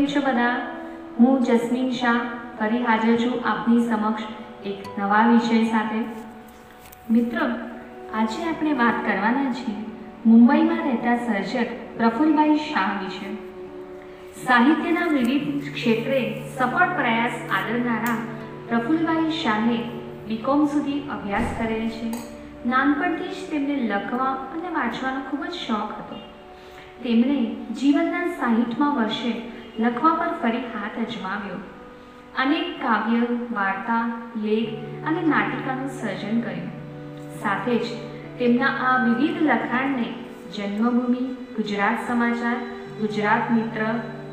કેમ છો બધા? હું જસ્મીન શાહ, ફરી હાજર છું આપની સમક્ષ એક નવા વિષય સાથે. મિત્રો, આજે આપણે વાત કરવાના છીએ મુંબઈમાં રહેતા સર્જક પ્રફુલભાઈ શાહ વિશે. સાહિત્યના વિવિધ ક્ષેત્રે સફળ પ્રયાસ આદરનારા પ્રફુલભાઈ શાહે બીકોમ સુધી અભ્યાસ કરેલ છે. નાનપણથી જ તેમને લખવા અને વાંચવાનો ખૂબ જ શોખ હતો. તેમણે જીવનના સાહીઠમાં વર્ષે લખવા પર ફરી હાથ અજમાવ્યો. અનેક કાવ્ય, વાર્તા, લેખ અને નાટિકાનું સર્જન કર્યું. સાથે જ તેમના આ વિવિધ લખાણને જન્મભૂમિ, ગુજરાત સમાચાર, ગુજરાત મિત્ર,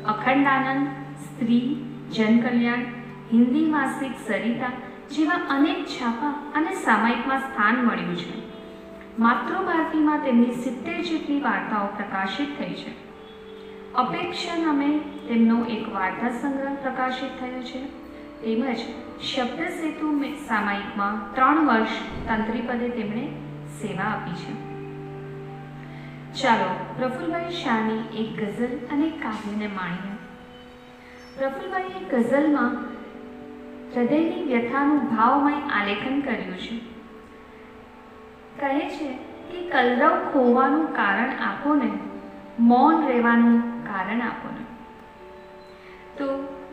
અખંડાનંદ, સ્ત્રી, જનકલ્યાણ, હિન્દી માસિક સરિતા જેવા અનેક છાપા અને સામાયિકમાં સ્થાન મળ્યું છે. માતૃભારતીમાં તેમની સિત્તેર જેટલી વાર્તાઓ પ્રકાશિત થઈ છે. અપેક્ષા નામે તેમનો એક વાર્તા સંગ્રહ પ્રકાશિત થયો છે. તેમજ શબ્દ સેતુ સામાયિકમાં ત્રણ વર્ષ તંત્રીપદે તેમણે સેવા આપી છે. ચાલો પ્રફુલભાઈ શાહની એક ગઝલ અને કાવ્યને માણીએ. પ્રફુલભાઈએ ગઝલમાં હૃદયની વ્યથાનું ભાવમય આલેખન કર્યું છે. કહે છે કે કલરવ ખોવાનું કારણ આપો ને મૌન રહેવાનું કારણ આપો ને. તો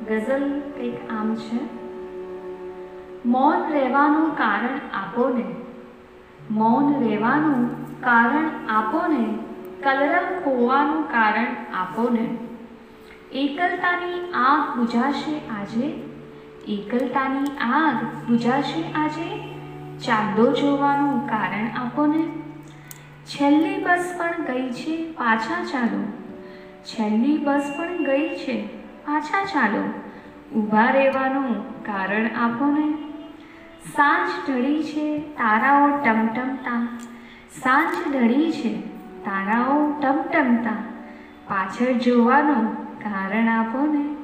ગઝલ કંઈક આમ છે? મૌન રહેવાનું કારણ આપો ને. મૌન રહેવાનું કારણ આપો ને. કલરવ ખોવાનું કારણ આપો ને. એકલતાની આગ બુઝાશે આજે? એકલતાની આગ બુઝાશે આજે? ચાંદો જોવાનું કારણ આપો ને. છેલ્લી બસ પણ ગઈ છે, પાછા ચાલો. છેલ્લી બસ પણ ગઈ છે, પાછા ચાલો. ઊભા રહેવાનું કારણ આપો ને. સાંજ ઢળી છે, તારાઓ ટમટમતા. સાંજ ઢળી છે, તારાઓ ટમટમતા. પાછળ જોવાનું કારણ આપો ને.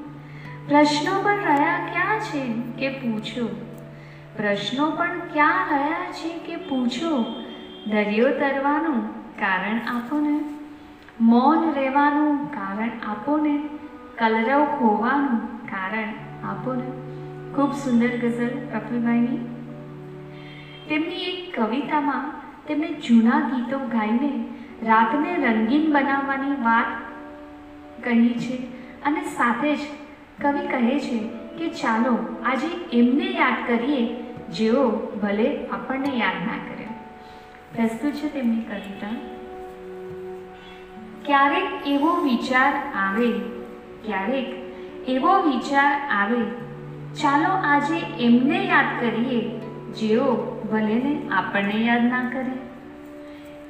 પ્રશ્નો પણ રહ્યા ક્યાં છે કે પૂછો? પ્રશ્નો પણ ક્યાં રહ્યા છે કે પૂછો? દરિયો તરવાનું કારણ આપો ને મૌન રહેવાનું કારણ આપો ને કલરવ ખોવાનું કારણ આપો ને ખૂબ સુંદર ગઝલ પ્રફુલભાઈની. તેમની એક કવિતામાં તેમણે જૂના ગીતો ગાઈને રાતને રંગીન બનાવવાની વાત કહી છે અને સાથે જ કવિ કહે છે કે ચાલો આજે એમને યાદ કરીએ જેઓ ભલે આપણને યાદ ના કરે. પ્રસ્તુત છે તેમની કવિતા. ક્યારેક એવો વિચાર આવે, ક્યારેક એવો વિચાર આવે. ચાલો આજે એમને યાદ કરીએ, જેઓ ભલેને આપણને યાદ ના કરે.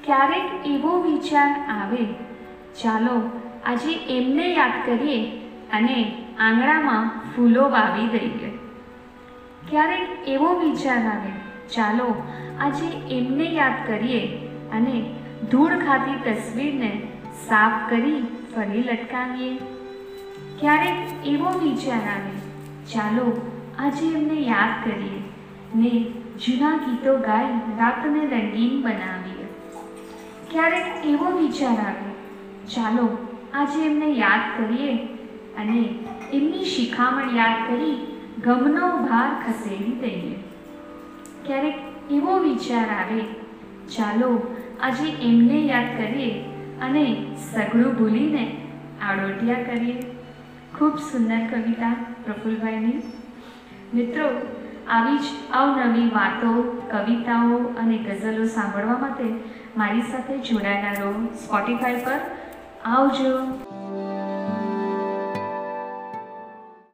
ક્યારેક એવો વિચાર આવે, ચાલો આજે એમને યાદ કરીએ અને આંગણામાં ફૂલો વાવી દઈએ. ક્યારેક એવો વિચાર આવે ચાલો આજે એમને યાદ કરીએ અને ધૂળ ખાતી તસવીરને સાફ કરી ફરી લટકાવીએ. ક્યારેક એવો વિચાર આવે, ચાલો આજે એમને યાદ કરીએ ને જૂના ગીતો ગાઈ રાતને રંગીન બનાવીએ. ક્યારેક એવો વિચાર આવે, ચાલો આજે એમને યાદ કરીએ અને એમની શિખામણ યાદ કરી ગમનો ભાર ખસેડી દઈએ. ક્યારેક એવો વિચાર આવે, ચાલો આજે એમને યાદ કરીએ અને સઘળું ભૂલીને આડોટિયા કરીએ. ખૂબ સુંદર કવિતા પ્રફુલભાઈની. મિત્રો, આવી જ અવનવી વાતો, કવિતાઓ અને ગઝલો સાંભળવા માટે મારી સાથે જોડાયેલા રહો સ્પોટીફાઈ પર. આવજો.